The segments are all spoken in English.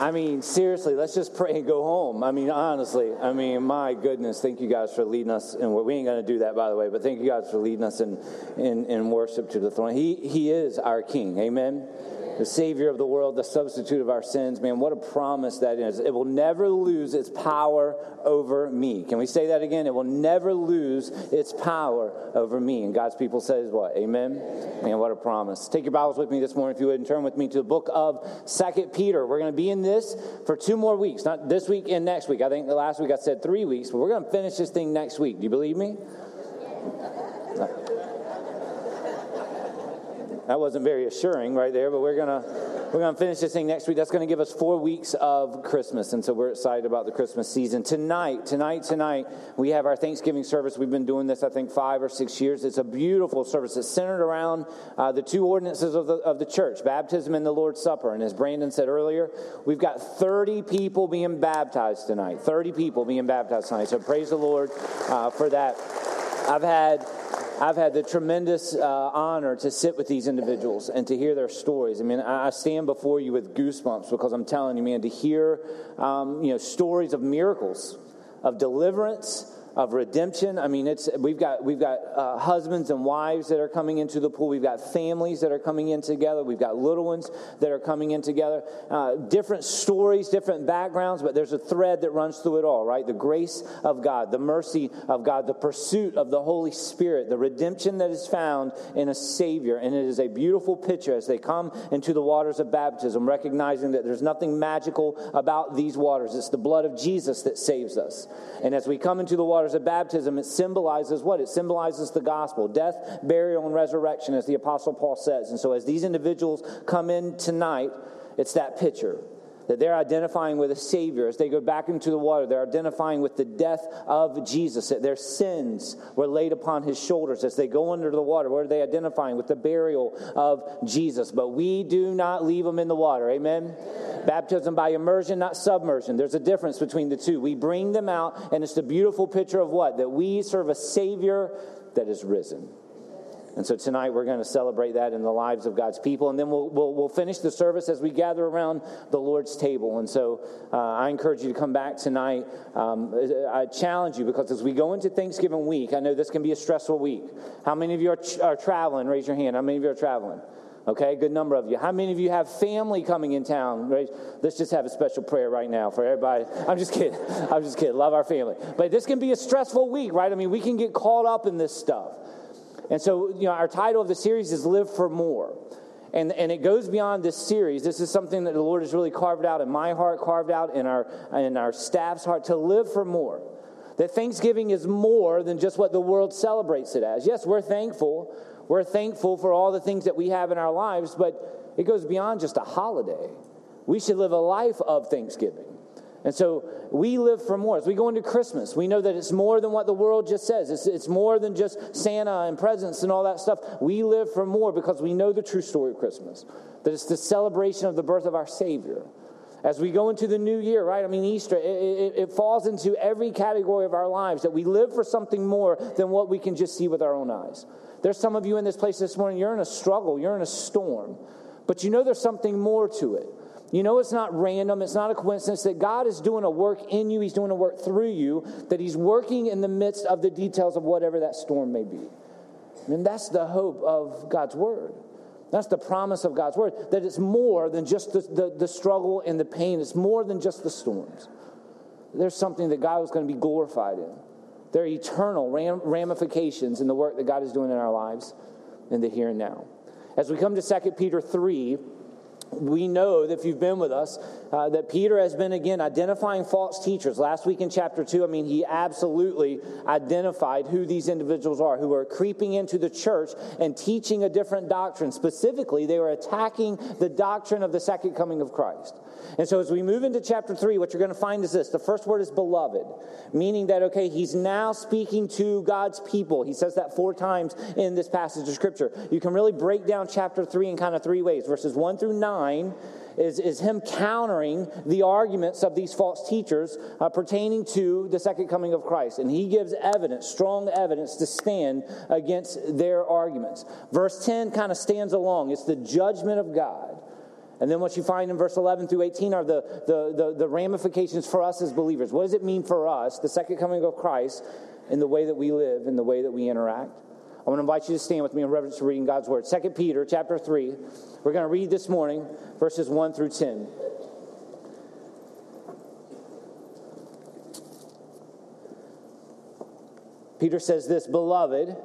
I mean, seriously, let's just pray and go home. I mean, honestly, I mean, my goodness, thank you guys for leading us. And we ain't going to do that, by the way, but thank you guys for leading us in, in, in worship to the throne. He, he is our King. Amen the Savior of the world, the substitute of our sins. Man, what a promise that is. It will never lose its power over me. Can we say that again? It will never lose its power over me. And God's people says what? Amen? Man, what a promise. Take your Bibles with me this morning, if you would, and turn with me to the book of Second Peter. We're going to be in this for two more weeks, not this week and next week. I think the last week I said three weeks, but we're going to finish this thing next week. Do you believe me? That wasn't very assuring right there, but we're gonna we're gonna finish this thing next week. That's gonna give us four weeks of Christmas, and so we're excited about the Christmas season. Tonight, tonight, tonight, we have our Thanksgiving service. We've been doing this, I think, five or six years. It's a beautiful service. It's centered around uh, the two ordinances of the of the church: baptism and the Lord's Supper. And as Brandon said earlier, we've got 30 people being baptized tonight. 30 people being baptized tonight. So praise the Lord uh, for that. I've had I've had the tremendous uh, honor to sit with these individuals and to hear their stories. I mean, I stand before you with goosebumps because I'm telling you, man, to hear um, you know stories of miracles, of deliverance, of redemption. I mean, it's we've got we've got uh, husbands and wives that are coming into the pool. We've got families that are coming in together. We've got little ones that are coming in together. Uh, different stories, different backgrounds, but there's a thread that runs through it all. Right, the grace of God, the mercy of God, the pursuit of the Holy Spirit, the redemption that is found in a Savior, and it is a beautiful picture as they come into the waters of baptism, recognizing that there's nothing magical about these waters. It's the blood of Jesus that saves us, and as we come into the water waters of baptism, it symbolizes what? It symbolizes the gospel death, burial, and resurrection, as the Apostle Paul says. And so, as these individuals come in tonight, it's that picture that they're identifying with a Savior. As they go back into the water, they're identifying with the death of Jesus, that their sins were laid upon his shoulders. As they go under the water, what are they identifying? With the burial of Jesus. But we do not leave them in the water. Amen? Baptism by immersion, not submersion. There's a difference between the two. We bring them out, and it's the beautiful picture of what? That we serve a Savior that is risen. And so tonight we're going to celebrate that in the lives of God's people. And then we'll, we'll, we'll finish the service as we gather around the Lord's table. And so uh, I encourage you to come back tonight. Um, I challenge you because as we go into Thanksgiving week, I know this can be a stressful week. How many of you are, are traveling? Raise your hand. How many of you are traveling? Okay, good number of you. How many of you have family coming in town? Let's just have a special prayer right now for everybody. I'm just kidding. I'm just kidding. Love our family. But this can be a stressful week, right? I mean, we can get caught up in this stuff. And so, you know, our title of the series is Live for More. And, and it goes beyond this series. This is something that the Lord has really carved out in my heart, carved out in our, in our staff's heart to live for more. That Thanksgiving is more than just what the world celebrates it as. Yes, we're thankful. We're thankful for all the things that we have in our lives, but it goes beyond just a holiday. We should live a life of thanksgiving. And so we live for more. As we go into Christmas, we know that it's more than what the world just says. It's, it's more than just Santa and presents and all that stuff. We live for more because we know the true story of Christmas, that it's the celebration of the birth of our Savior. As we go into the new year, right? I mean, Easter, it, it, it falls into every category of our lives that we live for something more than what we can just see with our own eyes. There's some of you in this place this morning, you're in a struggle, you're in a storm, but you know there's something more to it. You know, it's not random, it's not a coincidence that God is doing a work in you, He's doing a work through you, that He's working in the midst of the details of whatever that storm may be. And that's the hope of God's Word. That's the promise of God's Word, that it's more than just the, the, the struggle and the pain, it's more than just the storms. There's something that God is going to be glorified in. There are eternal ram, ramifications in the work that God is doing in our lives in the here and now. As we come to 2 Peter 3, we know that if you've been with us, uh, that Peter has been again identifying false teachers. Last week in chapter 2, I mean, he absolutely identified who these individuals are who are creeping into the church and teaching a different doctrine. Specifically, they were attacking the doctrine of the second coming of Christ. And so, as we move into chapter 3, what you're going to find is this the first word is beloved, meaning that, okay, he's now speaking to God's people. He says that four times in this passage of scripture. You can really break down chapter 3 in kind of three ways verses 1 through 9 is, is him countering the arguments of these false teachers uh, pertaining to the second coming of Christ. And he gives evidence, strong evidence, to stand against their arguments. Verse 10 kind of stands along, it's the judgment of God. And then what you find in verse 11 through 18 are the, the, the, the, ramifications for us as believers. What does it mean for us, the second coming of Christ, in the way that we live, in the way that we interact? I want to invite you to stand with me in reverence to reading God's word. 2 Peter chapter 3. We're going to read this morning verses 1 through 10. Peter says this, Beloved,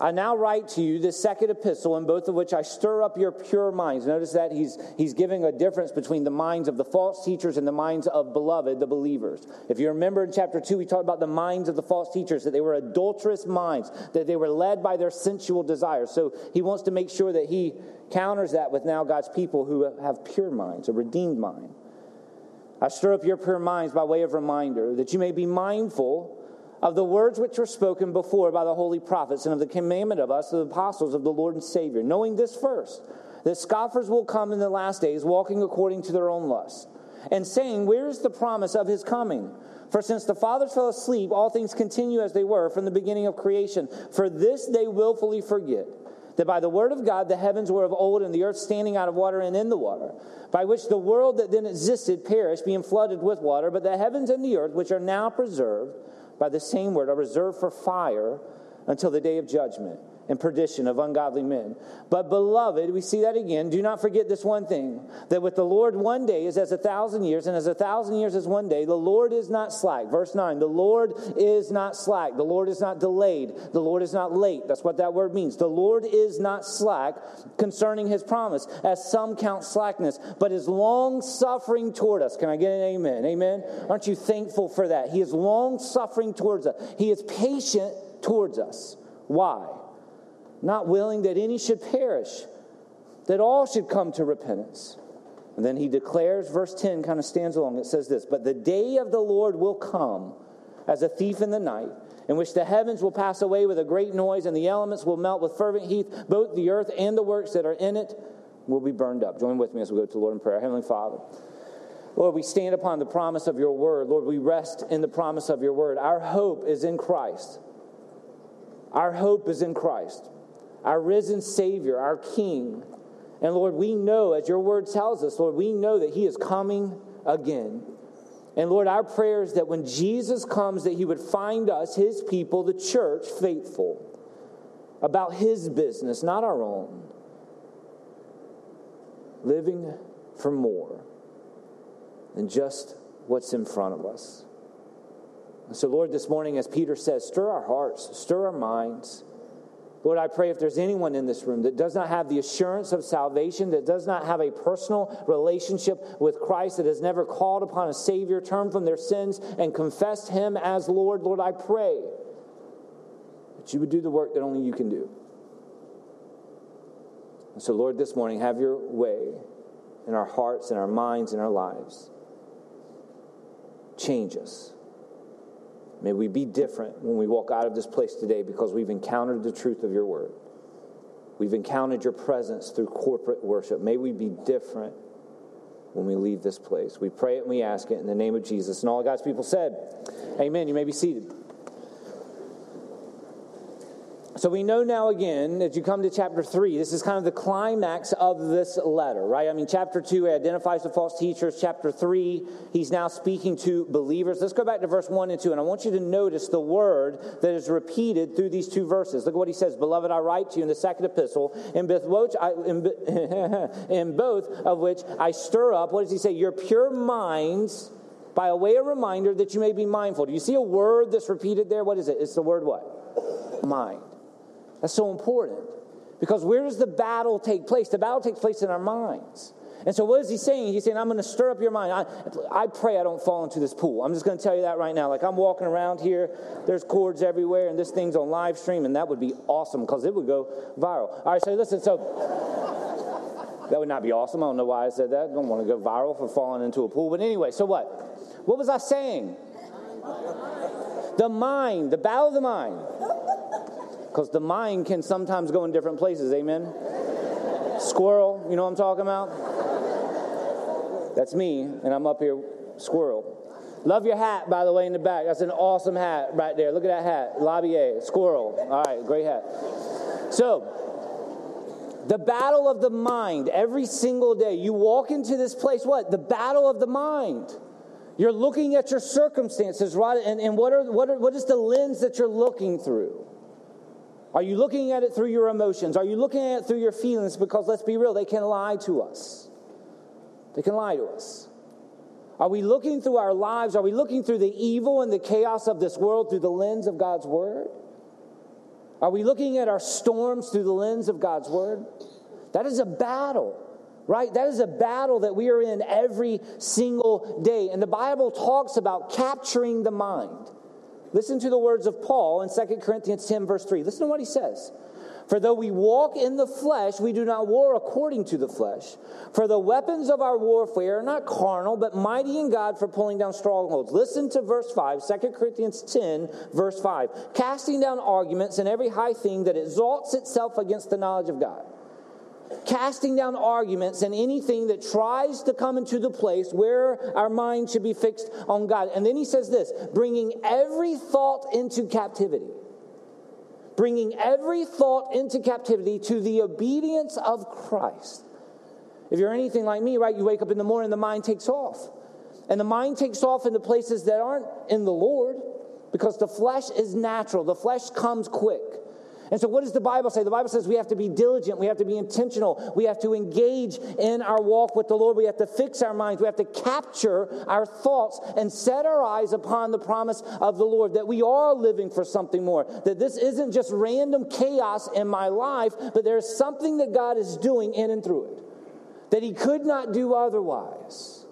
I now write to you this second epistle, in both of which I stir up your pure minds. Notice that he's, he's giving a difference between the minds of the false teachers and the minds of beloved, the believers. If you remember in chapter 2, we talked about the minds of the false teachers, that they were adulterous minds, that they were led by their sensual desires. So he wants to make sure that he counters that with now God's people who have pure minds, a redeemed mind. I stir up your pure minds by way of reminder that you may be mindful of the words which were spoken before by the holy prophets, and of the commandment of us, the apostles of the Lord and Savior, knowing this first, that scoffers will come in the last days, walking according to their own lusts, and saying, Where is the promise of his coming? For since the fathers fell asleep, all things continue as they were from the beginning of creation. For this they willfully forget that by the word of God the heavens were of old and the earth standing out of water and in the water, by which the world that then existed perished, being flooded with water, but the heavens and the earth, which are now preserved, by the same word are reserved for fire until the day of judgment and perdition of ungodly men. But, beloved, we see that again. Do not forget this one thing that with the Lord, one day is as a thousand years, and as a thousand years is one day. The Lord is not slack. Verse 9 The Lord is not slack. The Lord is not delayed. The Lord is not late. That's what that word means. The Lord is not slack concerning his promise, as some count slackness, but is long suffering toward us. Can I get an amen? Amen. Aren't you thankful for that? He is long suffering towards us, he is patient towards us. Why? Not willing that any should perish, that all should come to repentance. And then he declares, verse 10 kind of stands along. It says this But the day of the Lord will come as a thief in the night, in which the heavens will pass away with a great noise, and the elements will melt with fervent heat. Both the earth and the works that are in it will be burned up. Join with me as we go to the Lord in prayer. Heavenly Father, Lord, we stand upon the promise of your word. Lord, we rest in the promise of your word. Our hope is in Christ. Our hope is in Christ our risen Savior, our King. And Lord, we know, as your word tells us, Lord, we know that He is coming again. And Lord, our prayer is that when Jesus comes, that He would find us, His people, the church, faithful about His business, not our own, living for more than just what's in front of us. And so, Lord, this morning, as Peter says, stir our hearts, stir our minds. Lord, I pray if there's anyone in this room that does not have the assurance of salvation, that does not have a personal relationship with Christ, that has never called upon a Savior, turned from their sins, and confessed Him as Lord, Lord, I pray that you would do the work that only you can do. And so, Lord, this morning, have your way in our hearts, in our minds, in our lives. Change us. May we be different when we walk out of this place today because we've encountered the truth of your word. We've encountered your presence through corporate worship. May we be different when we leave this place. We pray it and we ask it in the name of Jesus. And all God's people said, Amen. You may be seated. So we know now again, as you come to chapter 3, this is kind of the climax of this letter, right? I mean, chapter 2 identifies the false teachers. Chapter 3, he's now speaking to believers. Let's go back to verse 1 and 2, and I want you to notice the word that is repeated through these two verses. Look at what he says Beloved, I write to you in the second epistle, in both, in both of which I stir up, what does he say? Your pure minds by a way of reminder that you may be mindful. Do you see a word that's repeated there? What is it? It's the word what? Mind. That's so important. Because where does the battle take place? The battle takes place in our minds. And so, what is he saying? He's saying, I'm going to stir up your mind. I, I pray I don't fall into this pool. I'm just going to tell you that right now. Like, I'm walking around here, there's cords everywhere, and this thing's on live stream, and that would be awesome because it would go viral. All right, so listen, so that would not be awesome. I don't know why I said that. I don't want to go viral for falling into a pool. But anyway, so what? What was I saying? The mind, the battle of the mind. Because the mind can sometimes go in different places, amen? Squirrel, you know what I'm talking about? That's me, and I'm up here, squirrel. Love your hat, by the way, in the back. That's an awesome hat right there. Look at that hat. Labier, squirrel. All right, great hat. So, The battle of the mind every single day. You walk into this place, what? The battle of the mind. You're looking at your circumstances, right? And, and what, are, what, are, what is the lens that you're looking through? Are you looking at it through your emotions? Are you looking at it through your feelings? Because let's be real, they can lie to us. They can lie to us. Are we looking through our lives? Are we looking through the evil and the chaos of this world through the lens of God's Word? Are we looking at our storms through the lens of God's Word? That is a battle, right? That is a battle that we are in every single day. And the Bible talks about capturing the mind. Listen to the words of Paul in 2 Corinthians 10, verse 3. Listen to what he says. For though we walk in the flesh, we do not war according to the flesh. For the weapons of our warfare are not carnal, but mighty in God for pulling down strongholds. Listen to verse 5, 2 Corinthians 10, verse 5. Casting down arguments and every high thing that exalts itself against the knowledge of God casting down arguments and anything that tries to come into the place where our mind should be fixed on God. And then he says this bringing every thought into captivity. Bringing every thought into captivity to the obedience of Christ. If you're anything like me, right, you wake up in the morning, the mind takes off. And the mind takes off into places that aren't in the Lord because the flesh is natural, the flesh comes quick. And so, what does the Bible say? The Bible says we have to be diligent, we have to be intentional, we have to engage in our walk with the Lord, we have to fix our minds, we have to capture our thoughts and set our eyes upon the promise of the Lord that we are living for something more, that this isn't just random chaos in my life, but there's something that God is doing in and through it, that He could not do otherwise.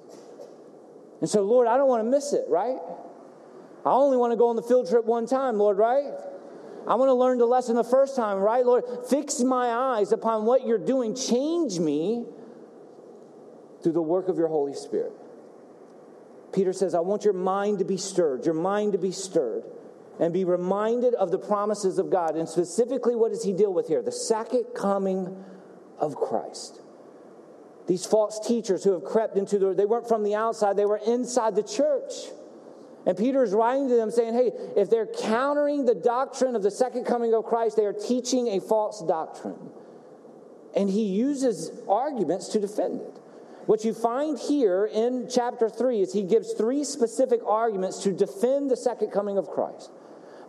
And so, Lord, I don't want to miss it, right? I only want to go on the field trip one time, Lord, right? I want to learn the lesson the first time, right? Lord, fix my eyes upon what you're doing. Change me through the work of your Holy Spirit. Peter says, I want your mind to be stirred, your mind to be stirred, and be reminded of the promises of God. And specifically, what does he deal with here? The second coming of Christ. These false teachers who have crept into the, they weren't from the outside, they were inside the church. And Peter is writing to them saying, hey, if they're countering the doctrine of the second coming of Christ, they are teaching a false doctrine. And he uses arguments to defend it. What you find here in chapter 3 is he gives three specific arguments to defend the second coming of Christ.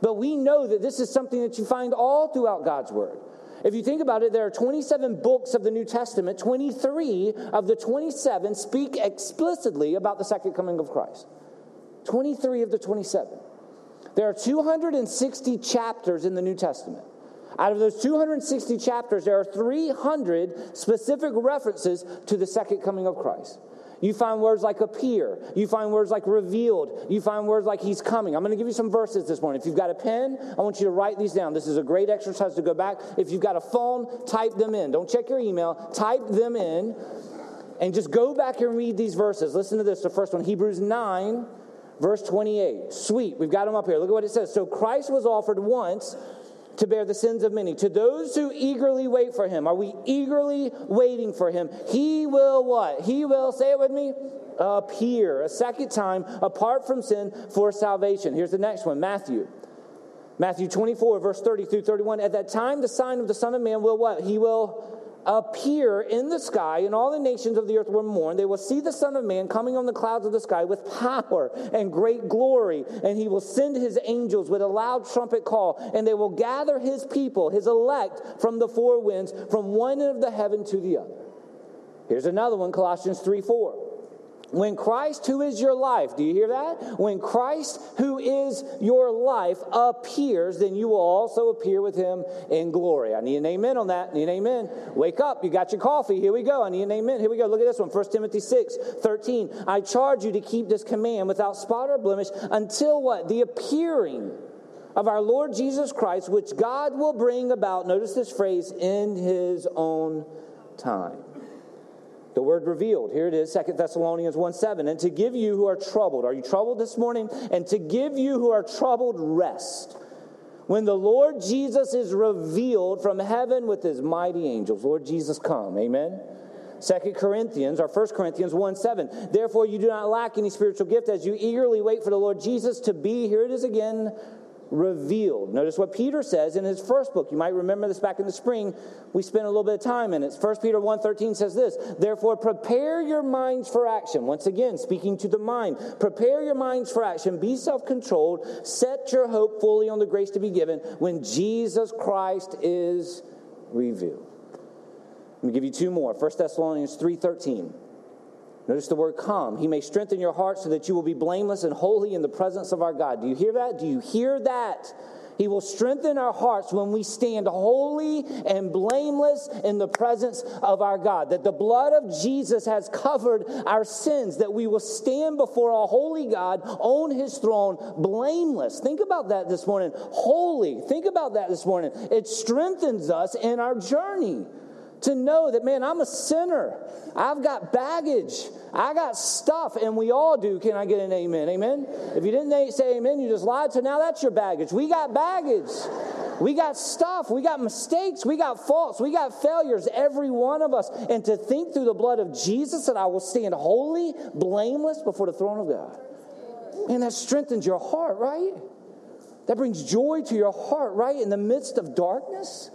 But we know that this is something that you find all throughout God's Word. If you think about it, there are 27 books of the New Testament. 23 of the 27 speak explicitly about the second coming of Christ. 23 of the 27. There are 260 chapters in the New Testament. Out of those 260 chapters, there are 300 specific references to the second coming of Christ. You find words like appear. You find words like revealed. You find words like he's coming. I'm going to give you some verses this morning. If you've got a pen, I want you to write these down. This is a great exercise to go back. If you've got a phone, type them in. Don't check your email, type them in and just go back and read these verses. Listen to this. The first one, Hebrews 9, Verse 28. Sweet. We've got them up here. Look at what it says. So Christ was offered once to bear the sins of many. To those who eagerly wait for him, are we eagerly waiting for him? He will what? He will, say it with me, appear a second time apart from sin for salvation. Here's the next one Matthew. Matthew 24, verse 30 through 31. At that time, the sign of the Son of Man will what? He will appear in the sky, and all the nations of the earth will mourn. They will see the Son of Man coming on the clouds of the sky with power and great glory, and he will send his angels with a loud trumpet call, and they will gather his people, his elect, from the four winds, from one end of the heaven to the other. Here's another one Colossians 3 4. When Christ, who is your life, do you hear that? When Christ, who is your life, appears, then you will also appear with him in glory. I need an amen on that. I need an amen. Wake up. You got your coffee. Here we go. I need an amen. Here we go. Look at this one 1 Timothy 6 13. I charge you to keep this command without spot or blemish until what? The appearing of our Lord Jesus Christ, which God will bring about, notice this phrase, in his own time. The word revealed. Here it is, Second Thessalonians 1 7. And to give you who are troubled, are you troubled this morning? And to give you who are troubled rest. When the Lord Jesus is revealed from heaven with his mighty angels. Lord Jesus, come. Amen. Second Corinthians, or First Corinthians 1 7. Therefore, you do not lack any spiritual gift as you eagerly wait for the Lord Jesus to be, here it is again, revealed. Notice what Peter says in his first book. You might remember this back in the spring. We spent a little bit of time in it. 1 Peter 1:13 says this, "Therefore prepare your minds for action." Once again, speaking to the mind. Prepare your minds for action. Be self-controlled. Set your hope fully on the grace to be given when Jesus Christ is revealed. Let me give you two more. 1 Thessalonians 3:13. Notice the word come. He may strengthen your heart so that you will be blameless and holy in the presence of our God. Do you hear that? Do you hear that? He will strengthen our hearts when we stand holy and blameless in the presence of our God. That the blood of Jesus has covered our sins, that we will stand before a holy God on his throne blameless. Think about that this morning. Holy. Think about that this morning. It strengthens us in our journey to know that, man, I'm a sinner. I've got baggage. I got stuff, and we all do. Can I get an amen? Amen? If you didn't say amen, you just lied. So now that's your baggage. We got baggage. We got stuff. We got mistakes. We got faults. We got failures, every one of us. And to think through the blood of Jesus that I will stand holy, blameless before the throne of God. Man, that strengthens your heart, right? That brings joy to your heart, right? In the midst of darkness,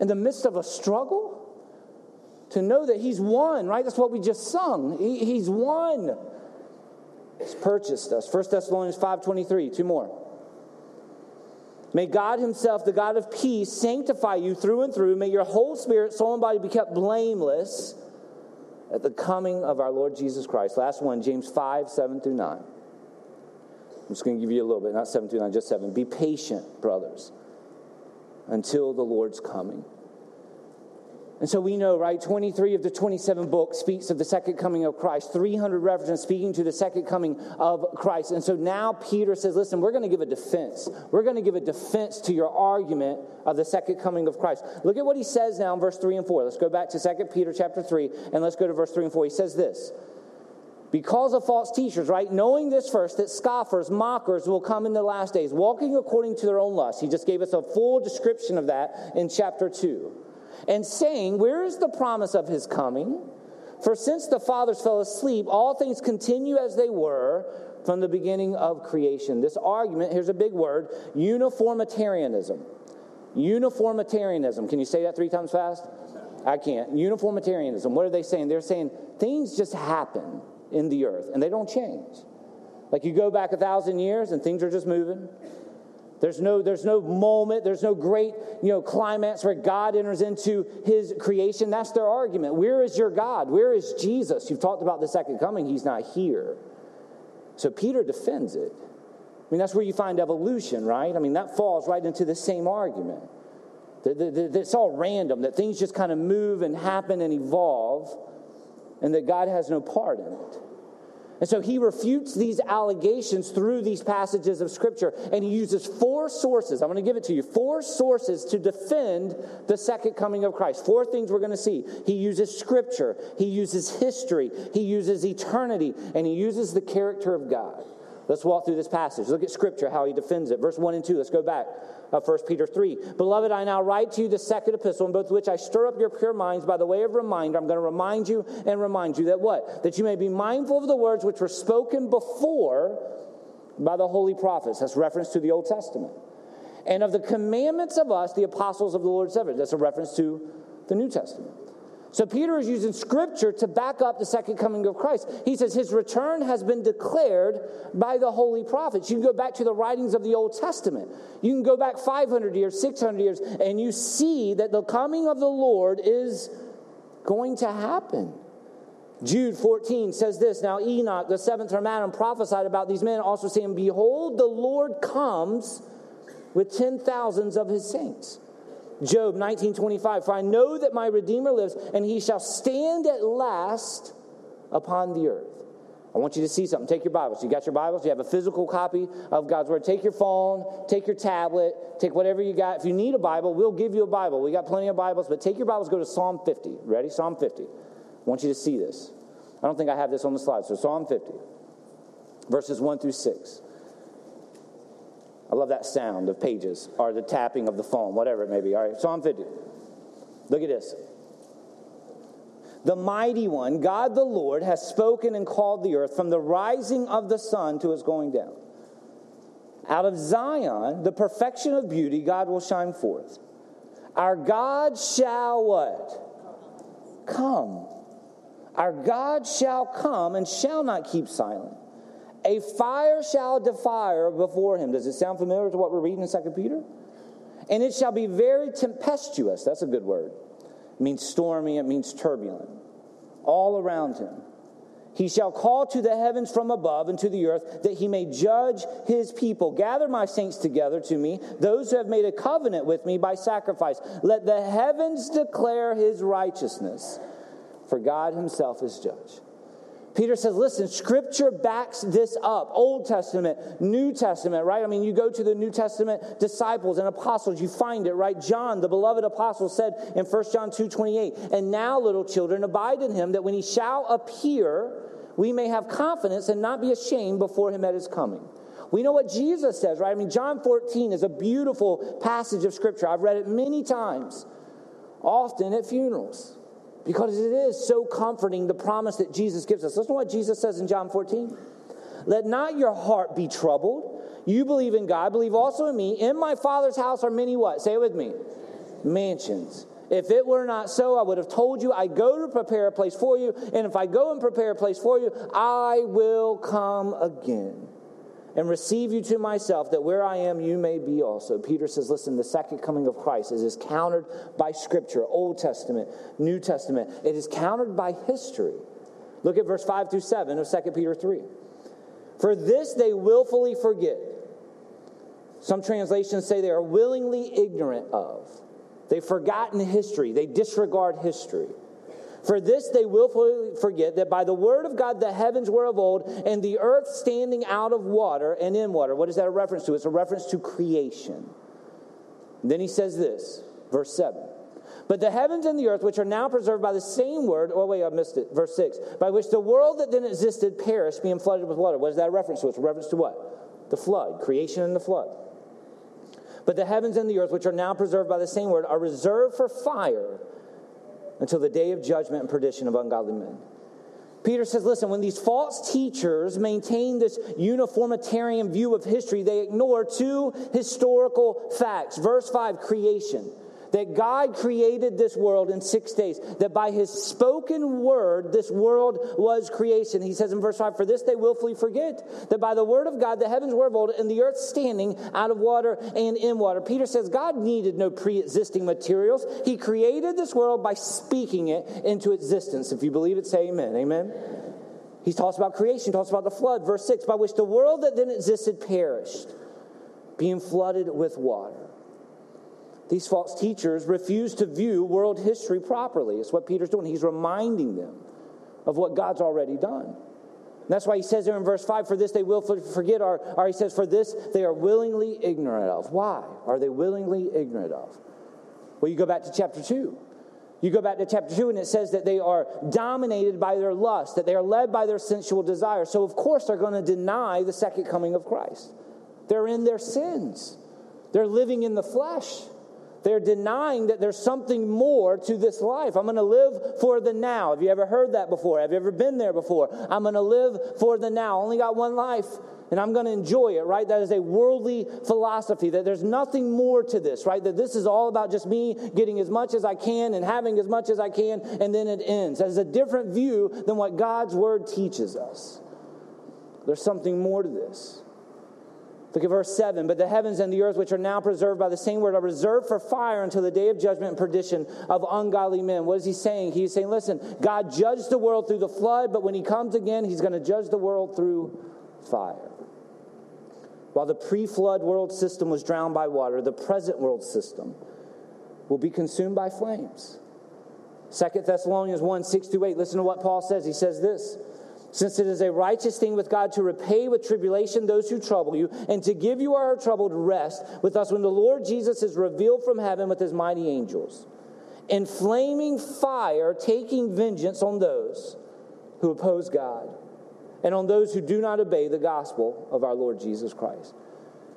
in the midst of a struggle to know that he's won, right? That's what we just sung. He, he's won. He's purchased us. 1 Thessalonians 5.23, two more. May God himself, the God of peace, sanctify you through and through. May your whole spirit, soul, and body be kept blameless at the coming of our Lord Jesus Christ. Last one, James 5, 7 through 9. I'm just going to give you a little bit, not 7 through 9, just 7. Be patient, brothers, until the Lord's coming. And so we know, right, 23 of the 27 books speaks of the second coming of Christ, 300 references speaking to the second coming of Christ. And so now Peter says, listen, we're going to give a defense. We're going to give a defense to your argument of the second coming of Christ. Look at what he says now in verse 3 and 4. Let's go back to 2 Peter chapter 3 and let's go to verse 3 and 4. He says this. Because of false teachers, right? Knowing this first, that scoffers, mockers will come in the last days, walking according to their own lusts. He just gave us a full description of that in chapter 2 and saying, Where is the promise of his coming? For since the fathers fell asleep, all things continue as they were from the beginning of creation. This argument, here's a big word uniformitarianism. Uniformitarianism. Can you say that three times fast? I can't. Uniformitarianism. What are they saying? They're saying things just happen in the earth and they don't change. Like you go back a thousand years and things are just moving. There's no, there's no moment, there's no great you know, climax where God enters into his creation. That's their argument. Where is your God? Where is Jesus? You've talked about the second coming, he's not here. So Peter defends it. I mean, that's where you find evolution, right? I mean, that falls right into the same argument. That, it's all random, that things just kind of move and happen and evolve, and that God has no part in it. And so he refutes these allegations through these passages of Scripture, and he uses four sources. I'm going to give it to you four sources to defend the second coming of Christ. Four things we're going to see. He uses Scripture, he uses history, he uses eternity, and he uses the character of God. Let's walk through this passage. Look at Scripture, how he defends it. Verse 1 and 2. Let's go back uh, of 1 Peter 3. Beloved, I now write to you the second epistle, in both which I stir up your pure minds by the way of reminder. I'm going to remind you and remind you that what? That you may be mindful of the words which were spoken before by the holy prophets. That's reference to the Old Testament. And of the commandments of us, the apostles of the Lord Seven. That's a reference to the New Testament. So Peter is using scripture to back up the second coming of Christ. He says his return has been declared by the holy prophets. You can go back to the writings of the Old Testament. You can go back 500 years, 600 years, and you see that the coming of the Lord is going to happen. Jude 14 says this Now Enoch, the seventh from Adam, prophesied about these men, also saying, Behold, the Lord comes with ten thousands of his saints Job 19:25 For I know that my redeemer lives and he shall stand at last upon the earth. I want you to see something. Take your Bibles. You got your Bibles? You have a physical copy of God's Word. Take your phone, take your tablet, take whatever you got. If you need a Bible, we'll give you a Bible. We got plenty of Bibles, but take your Bibles, go to Psalm 50. Ready? Psalm 50. I want you to see this. I don't think I have this on the slide. So, Psalm 50, verses 1 through 6. I love that sound of pages or the tapping of the phone, whatever it may be. All right, Psalm 50. Look at this. The mighty one, God the Lord, has spoken and called the earth from the rising of the sun to its going down. Out of Zion, the perfection of beauty, God will shine forth. Our God shall what? Come. Our God shall come and shall not keep silent. A fire shall defire before him. Does it sound familiar to what we're reading in 2 Peter? And it shall be very tempestuous. That's a good word. It means stormy, it means turbulent. All around him. He shall call to the heavens from above and to the earth that he may judge his people. Gather my saints together to me, those who have made a covenant with me by sacrifice. Let the heavens declare his righteousness, for God himself is judge. Peter says, listen, scripture backs this up. Old Testament, New Testament, right? I mean, you go to the New Testament disciples and apostles, you find it, right? John, the beloved apostle, said in 1 John 2 28, and now, little children, abide in him that when he shall appear, we may have confidence and not be ashamed before him at his coming. We know what Jesus says, right? I mean, John 14 is a beautiful passage of scripture. I've read it many times, often at funerals because it is so comforting the promise that Jesus gives us. Listen to what Jesus says in John 14. Let not your heart be troubled. You believe in God, believe also in me. In my Father's house are many what? Say it with me. Mansions. If it were not so, I would have told you, I go to prepare a place for you. And if I go and prepare a place for you, I will come again and receive you to myself, that where I am, you may be also. Peter says, listen, the second coming of Christ is, is countered by Scripture, Old Testament, New Testament. It is countered by history. Look at verse 5 through 7 of 2 Peter 3. For this they willfully forget. Some translations say they are willingly ignorant of. They've forgotten history, they disregard history. For this they willfully forget that by the word of God the heavens were of old, and the earth standing out of water and in water. What is that a reference to? It's a reference to creation. And then he says this, verse 7. But the heavens and the earth, which are now preserved by the same word, oh, wait, I missed it. Verse 6. By which the world that then existed perished, being flooded with water. What is that a reference to? It's a reference to what? The flood, creation and the flood. But the heavens and the earth, which are now preserved by the same word, are reserved for fire until the day of judgment and perdition of ungodly men. Peter says, listen, when these false teachers maintain this uniformitarian view of history, they ignore two historical facts. Verse 5, creation that God created this world in six days, that by his spoken word, this world was creation. He says in verse 5, For this they willfully forget, that by the word of God the heavens were of old, and the earth standing out of water and in water. Peter says God needed no pre existing materials. He created this world by speaking it into existence. If you believe it, say amen. Amen. He talks about creation, talks about the flood. Verse 6, by which the world that then existed perished, being flooded with water. These false teachers refuse to view world history properly. It's what Peter's doing. He's reminding them of what God's already done. And that's why he says there in verse 5, for this they will forget, or, or he says, for this they are willingly ignorant of. Why are they willingly ignorant of? Well, you go back to chapter 2. You go back to chapter 2, and it says that they are dominated by their lust, that they are led by their sensual desire. So, of course, they're going to deny the second coming of Christ. They're in their sins, they're living in the flesh. They're denying that there's something more to this life. I'm going to live for the now. Have you ever heard that before? Have you ever been there before? I'm going to live for the now. I Only got one life and I'm going to enjoy it, right? That is a worldly philosophy that there's nothing more to this, right? That this is all about just me getting as much as I can and having as much as I can and then it ends. That is a different view than what God's word teaches us. There's something more to this. Look at verse 7. But the heavens and the earth, which are now preserved by the same word, are reserved for fire until the day of judgment and perdition of ungodly men. What is he saying? He's saying, listen, God judged the world through the flood, but when he comes again, he's going to judge the world through fire. While the pre flood world system was drowned by water, the present world system will be consumed by flames. Second Thessalonians 1 6 to 8. Listen to what Paul says. He says this since it is a righteous thing with God to repay with tribulation those who trouble you, and to give you our troubled rest with us when the Lord Jesus is revealed from heaven with his mighty angels, in flaming fire, taking vengeance on those who oppose God and on those who do not obey the gospel of our Lord Jesus Christ.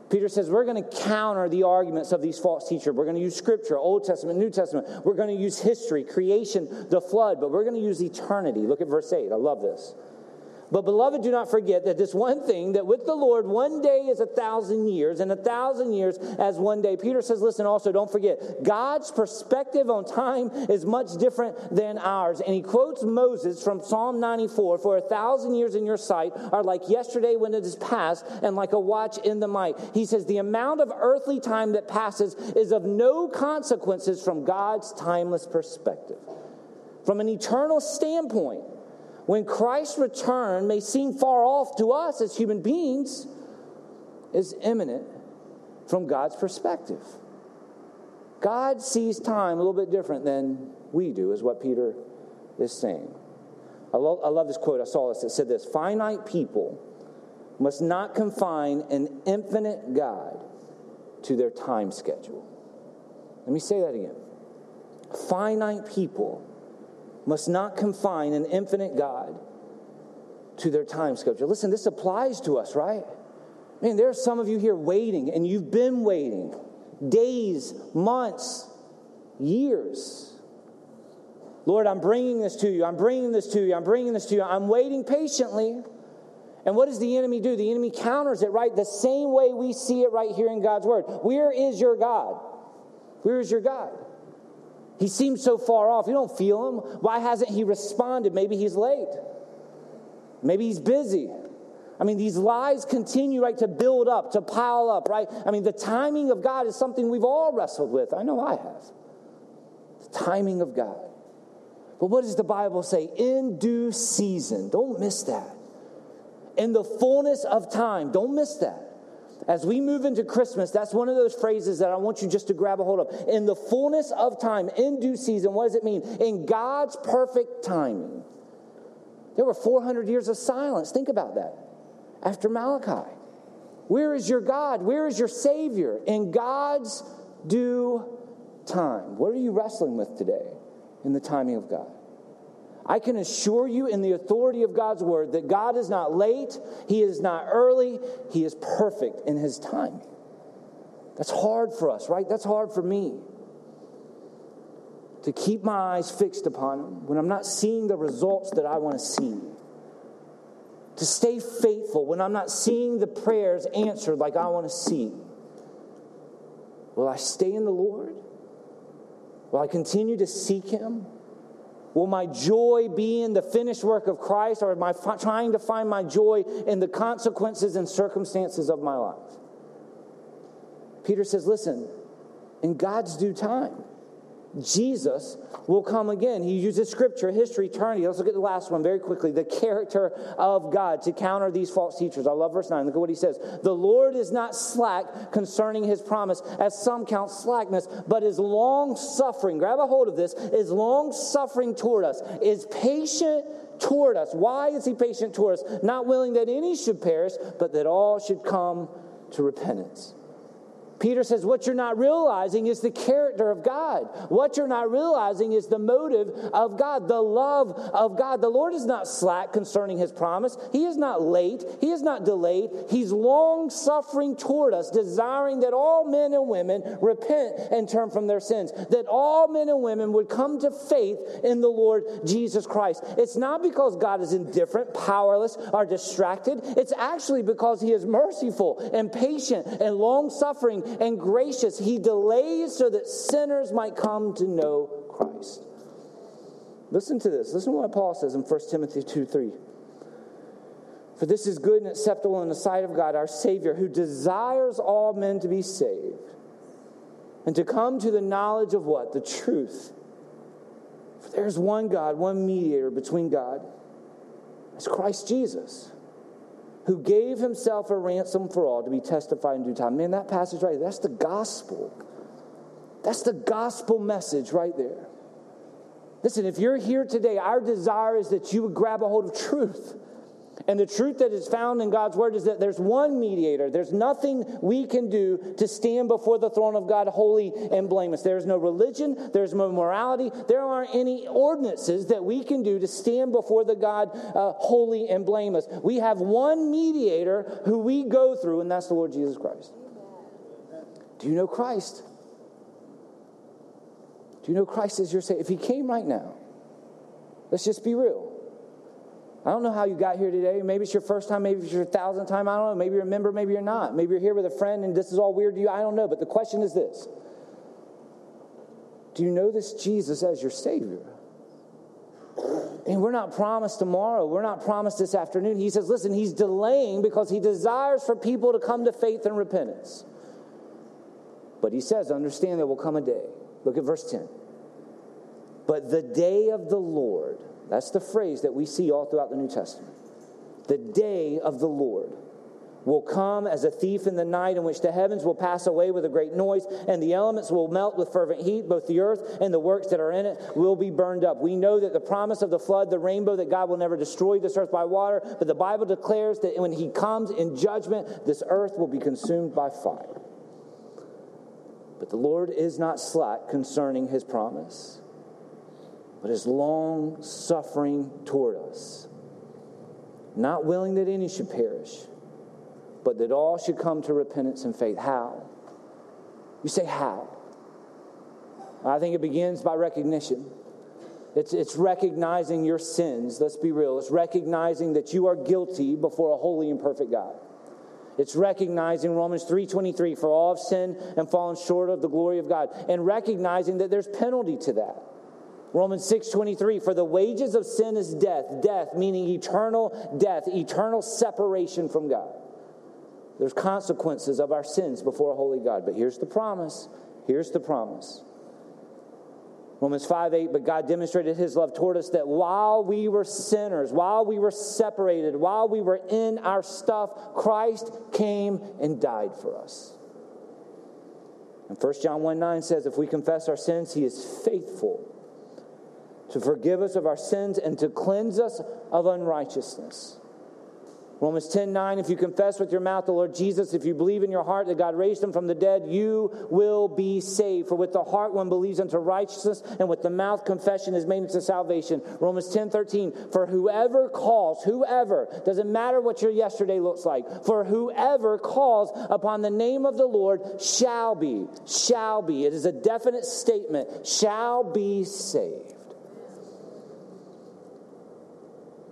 Peter says, We're going to counter the arguments of these false teachers. We're going to use scripture, Old Testament, New Testament. We're going to use history, creation, the flood, but we're going to use eternity. Look at verse 8. I love this. But, beloved, do not forget that this one thing that with the Lord, one day is a thousand years, and a thousand years as one day. Peter says, listen, also, don't forget, God's perspective on time is much different than ours. And he quotes Moses from Psalm 94 For a thousand years in your sight are like yesterday when it is past, and like a watch in the night. He says, the amount of earthly time that passes is of no consequences from God's timeless perspective. From an eternal standpoint, when Christ's return may seem far off to us as human beings, is imminent from God's perspective. God sees time a little bit different than we do, is what Peter is saying. I love, I love this quote. I saw this. It said this Finite people must not confine an infinite God to their time schedule. Let me say that again. Finite people must not confine an infinite God to their time schedule. Listen, this applies to us, right? Man, there are some of you here waiting, and you've been waiting days, months, years. Lord, I'm bringing this to you. I'm bringing this to you. I'm bringing this to you. I'm waiting patiently. And what does the enemy do? The enemy counters it, right? The same way we see it right here in God's word. Where is your God? Where is your God? He seems so far off. You don't feel him. Why hasn't he responded? Maybe he's late. Maybe he's busy. I mean, these lies continue, right, to build up, to pile up, right? I mean, the timing of God is something we've all wrestled with. I know I have. The timing of God. But what does the Bible say? In due season. Don't miss that. In the fullness of time. Don't miss that. As we move into Christmas, that's one of those phrases that I want you just to grab a hold of. In the fullness of time, in due season, what does it mean? In God's perfect timing. There were 400 years of silence. Think about that. After Malachi. Where is your God? Where is your Savior? In God's due time. What are you wrestling with today in the timing of God? I can assure you, in the authority of God's word, that God is not late, He is not early, He is perfect in His time. That's hard for us, right? That's hard for me. To keep my eyes fixed upon Him when I'm not seeing the results that I want to see. To stay faithful when I'm not seeing the prayers answered like I want to see. Will I stay in the Lord? Will I continue to seek Him? Will my joy be in the finished work of Christ, or am I trying to find my joy in the consequences and circumstances of my life? Peter says, Listen, in God's due time, Jesus will come again. He uses scripture, history, eternity. Let's look at the last one very quickly the character of God to counter these false teachers. I love verse 9. Look at what he says. The Lord is not slack concerning his promise, as some count slackness, but is long suffering. Grab a hold of this. Is long suffering toward us, is patient toward us. Why is he patient toward us? Not willing that any should perish, but that all should come to repentance. Peter says, What you're not realizing is the character of God. What you're not realizing is the motive of God, the love of God. The Lord is not slack concerning his promise. He is not late. He is not delayed. He's long suffering toward us, desiring that all men and women repent and turn from their sins, that all men and women would come to faith in the Lord Jesus Christ. It's not because God is indifferent, powerless, or distracted. It's actually because he is merciful and patient and long suffering and gracious. He delays so that sinners might come to know Christ. Listen to this. Listen to what Paul says in 1 Timothy 2 3. For this is good and acceptable in the sight of God, our Savior, who desires all men to be saved and to come to the knowledge of what? The truth. For there's one God, one mediator between God. It's Christ Jesus who gave himself a ransom for all to be testified in due time. Man, that passage right there, that's the gospel. That's the gospel message right there. Listen, if you're here today, our desire is that you would grab a hold of truth. And the truth that is found in God's word is that there's one mediator. There's nothing we can do to stand before the throne of God holy and blameless. There's no religion, there's no morality, there aren't any ordinances that we can do to stand before the God uh, holy and blameless. We have one mediator who we go through, and that's the Lord Jesus Christ. Do you know Christ? Do you know Christ as your Savior? If He came right now, let's just be real. I don't know how you got here today. Maybe it's your first time, maybe it's your thousandth time. I don't know. Maybe you're a member, maybe you're not. Maybe you're here with a friend and this is all weird to you. I don't know. But the question is this Do you know this Jesus as your Savior? And we're not promised tomorrow. We're not promised this afternoon. He says, listen, he's delaying because he desires for people to come to faith and repentance. But he says, understand there will come a day. Look at verse 10. But the day of the Lord, that's the phrase that we see all throughout the New Testament. The day of the Lord will come as a thief in the night, in which the heavens will pass away with a great noise, and the elements will melt with fervent heat. Both the earth and the works that are in it will be burned up. We know that the promise of the flood, the rainbow, that God will never destroy this earth by water, but the Bible declares that when He comes in judgment, this earth will be consumed by fire. But the Lord is not slack concerning His promise, but is long suffering toward us, not willing that any should perish but that all should come to repentance and faith. How? You say, how? I think it begins by recognition. It's, it's recognizing your sins. Let's be real. It's recognizing that you are guilty before a holy and perfect God. It's recognizing Romans 3:23 for all have sinned and fallen short of the glory of God and recognizing that there's penalty to that. Romans 6:23 for the wages of sin is death, death meaning eternal death, eternal separation from God. There's consequences of our sins before a holy God. But here's the promise. Here's the promise. Romans 5 8, but God demonstrated his love toward us that while we were sinners, while we were separated, while we were in our stuff, Christ came and died for us. And 1 John 1 9 says, if we confess our sins, he is faithful to forgive us of our sins and to cleanse us of unrighteousness. Romans 10 9, if you confess with your mouth the Lord Jesus, if you believe in your heart that God raised him from the dead, you will be saved. For with the heart one believes unto righteousness, and with the mouth confession is made unto salvation. Romans 10 13, for whoever calls, whoever, doesn't matter what your yesterday looks like, for whoever calls upon the name of the Lord shall be, shall be. It is a definite statement, shall be saved.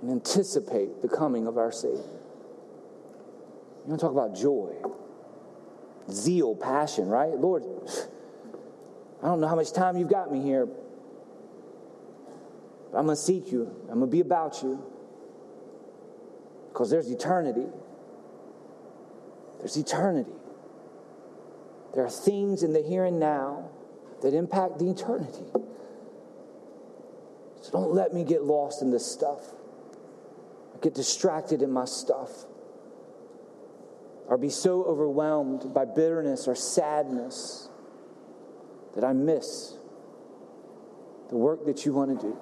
And anticipate the coming of our Savior. You want to talk about joy, zeal, passion, right? Lord, I don't know how much time you've got me here. But I'm going to seek you. I'm going to be about you. Because there's eternity. There's eternity. There are things in the here and now that impact the eternity. So don't let me get lost in this stuff. Get distracted in my stuff or be so overwhelmed by bitterness or sadness that I miss the work that you want to do.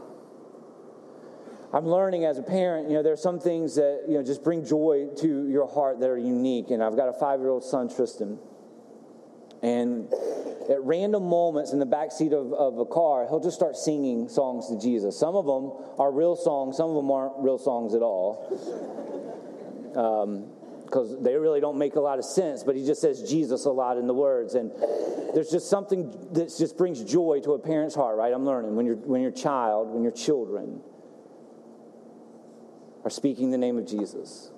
I'm learning as a parent, you know, there's some things that, you know, just bring joy to your heart that are unique. And I've got a five year old son, Tristan. And at random moments in the back seat of, of a car, he'll just start singing songs to Jesus. Some of them are real songs, some of them aren't real songs at all. Um, because they really don't make a lot of sense, but he just says Jesus a lot in the words. And there's just something that just brings joy to a parent's heart, right? I'm learning when, you're, when your child, when your children are speaking the name of Jesus.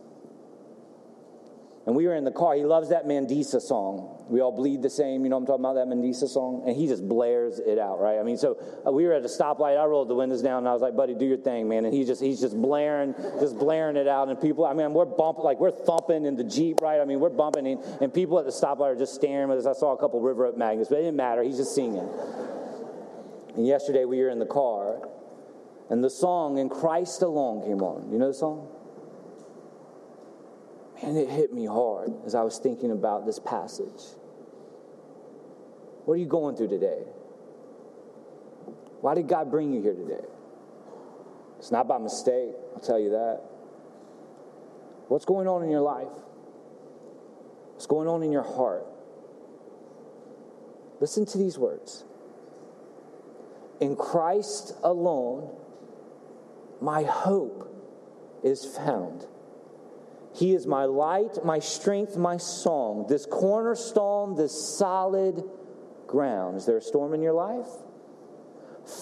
And we were in the car. He loves that Mandisa song. We all bleed the same. You know I'm talking about, that Mandisa song? And he just blares it out, right? I mean, so uh, we were at a stoplight. I rolled the windows down and I was like, buddy, do your thing, man. And he just, he's just blaring, just blaring it out. And people, I mean, we're bumping, like we're thumping in the Jeep, right? I mean, we're bumping and, and people at the stoplight are just staring at us. I saw a couple River Oak magnets, but it didn't matter. He's just singing. And yesterday we were in the car and the song, In Christ Alone, came on. You know the song? And it hit me hard as I was thinking about this passage. What are you going through today? Why did God bring you here today? It's not by mistake, I'll tell you that. What's going on in your life? What's going on in your heart? Listen to these words. In Christ alone, my hope is found. He is my light, my strength, my song, this cornerstone, this solid ground. Is there a storm in your life?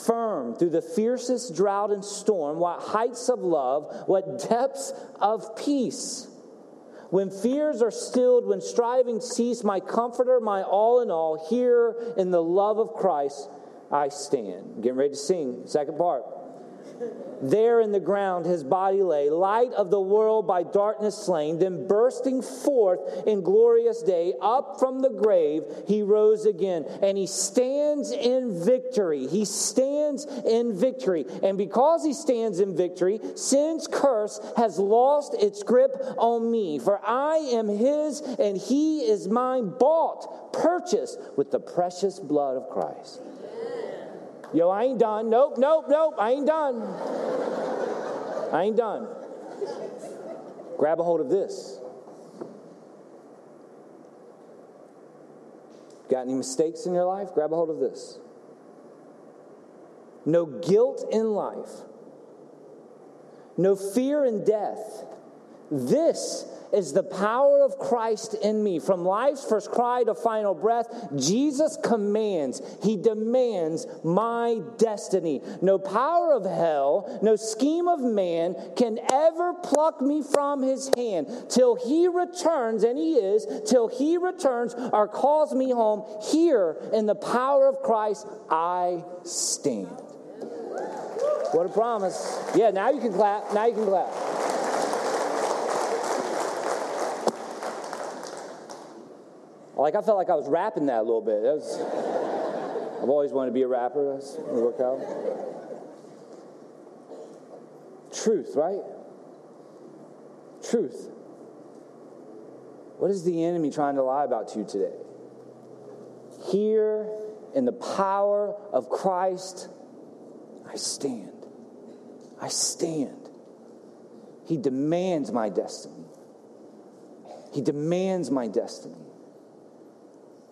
firm through the fiercest drought and storm, what heights of love, what depths of peace. When fears are stilled, when striving cease, my comforter, my all in all, here in the love of Christ I stand. Getting ready to sing, second part. There in the ground his body lay, light of the world by darkness slain. Then bursting forth in glorious day, up from the grave he rose again. And he stands in victory. He stands in victory. And because he stands in victory, sin's curse has lost its grip on me. For I am his and he is mine, bought, purchased with the precious blood of Christ. Yo, I ain't done. Nope, nope, nope. I ain't done. I ain't done. Grab a hold of this. Got any mistakes in your life? Grab a hold of this. No guilt in life, no fear in death. This is the power of Christ in me. From life's first cry to final breath, Jesus commands, He demands my destiny. No power of hell, no scheme of man can ever pluck me from His hand till He returns, and He is, till He returns or calls me home. Here in the power of Christ, I stand. What a promise. Yeah, now you can clap. Now you can clap. Like I felt like I was rapping that a little bit. Was, I've always wanted to be a rapper. That's work out. Truth, right? Truth. What is the enemy trying to lie about to you today? Here in the power of Christ, I stand. I stand. He demands my destiny. He demands my destiny.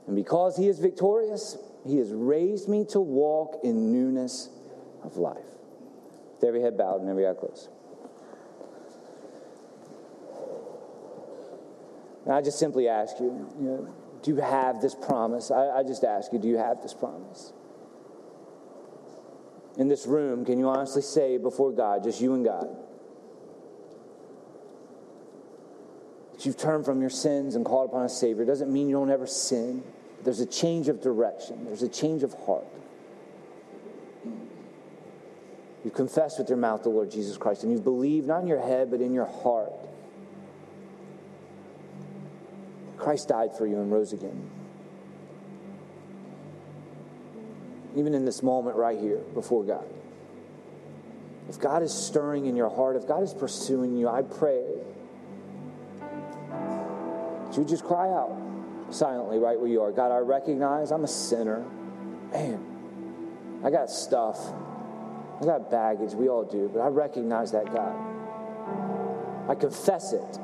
And because he is victorious, he has raised me to walk in newness of life. With every head bowed and every eye closed. And I just simply ask you, you know, do you have this promise? I, I just ask you, do you have this promise? In this room, can you honestly say before God, just you and God, that you've turned from your sins and called upon a Savior? Doesn't mean you don't ever sin. There's a change of direction, there's a change of heart. You confess with your mouth the Lord Jesus Christ, and you believe not in your head, but in your heart. Christ died for you and rose again. Even in this moment right here before God. If God is stirring in your heart, if God is pursuing you, I pray you just cry out silently right where you are. God, I recognize I'm a sinner. Man, I got stuff. I got baggage. We all do. But I recognize that, God. I confess it.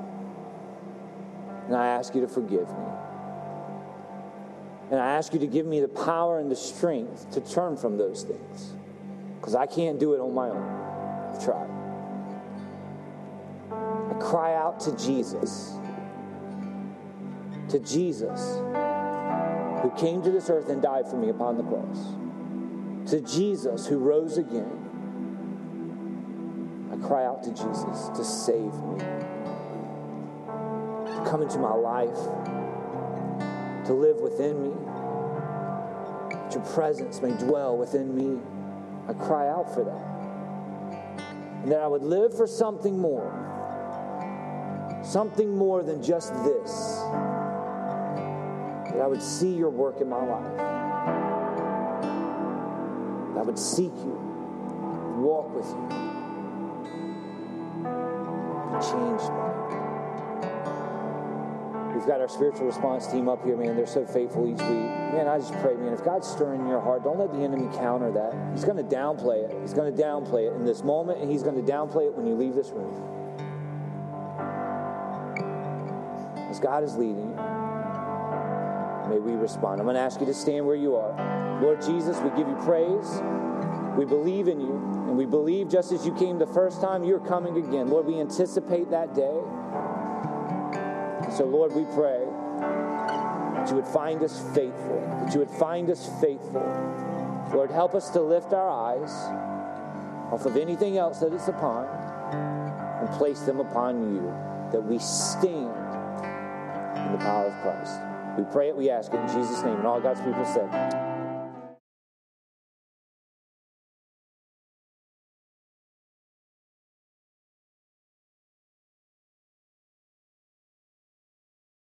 And I ask you to forgive me. And I ask you to give me the power and the strength to turn from those things. Because I can't do it on my own. I've tried. I cry out to Jesus to Jesus, who came to this earth and died for me upon the cross, to Jesus, who rose again. I cry out to Jesus to save me, to come into my life, to live within me, that your presence may dwell within me. I cry out for that. And that I would live for something more, something more than just this that I would see your work in my life. That I would seek you, walk with you, Change you. We've got our spiritual response team up here, man. They're so faithful each week. Man, I just pray, man, if God's stirring your heart, don't let the enemy counter that. He's going to downplay it. He's going to downplay it in this moment, and he's going to downplay it when you leave this room. As God is leading you may we respond. I'm going to ask you to stand where you are. Lord Jesus, we give you praise. We believe in you, and we believe just as you came the first time, you're coming again. Lord, we anticipate that day. So, Lord, we pray that you would find us faithful, that you would find us faithful Lord, help us to lift our eyes off of anything else that it's upon and place them upon you, that we stand in the power of Christ. We pray it, we ask it in Jesus' name. And all God's people said,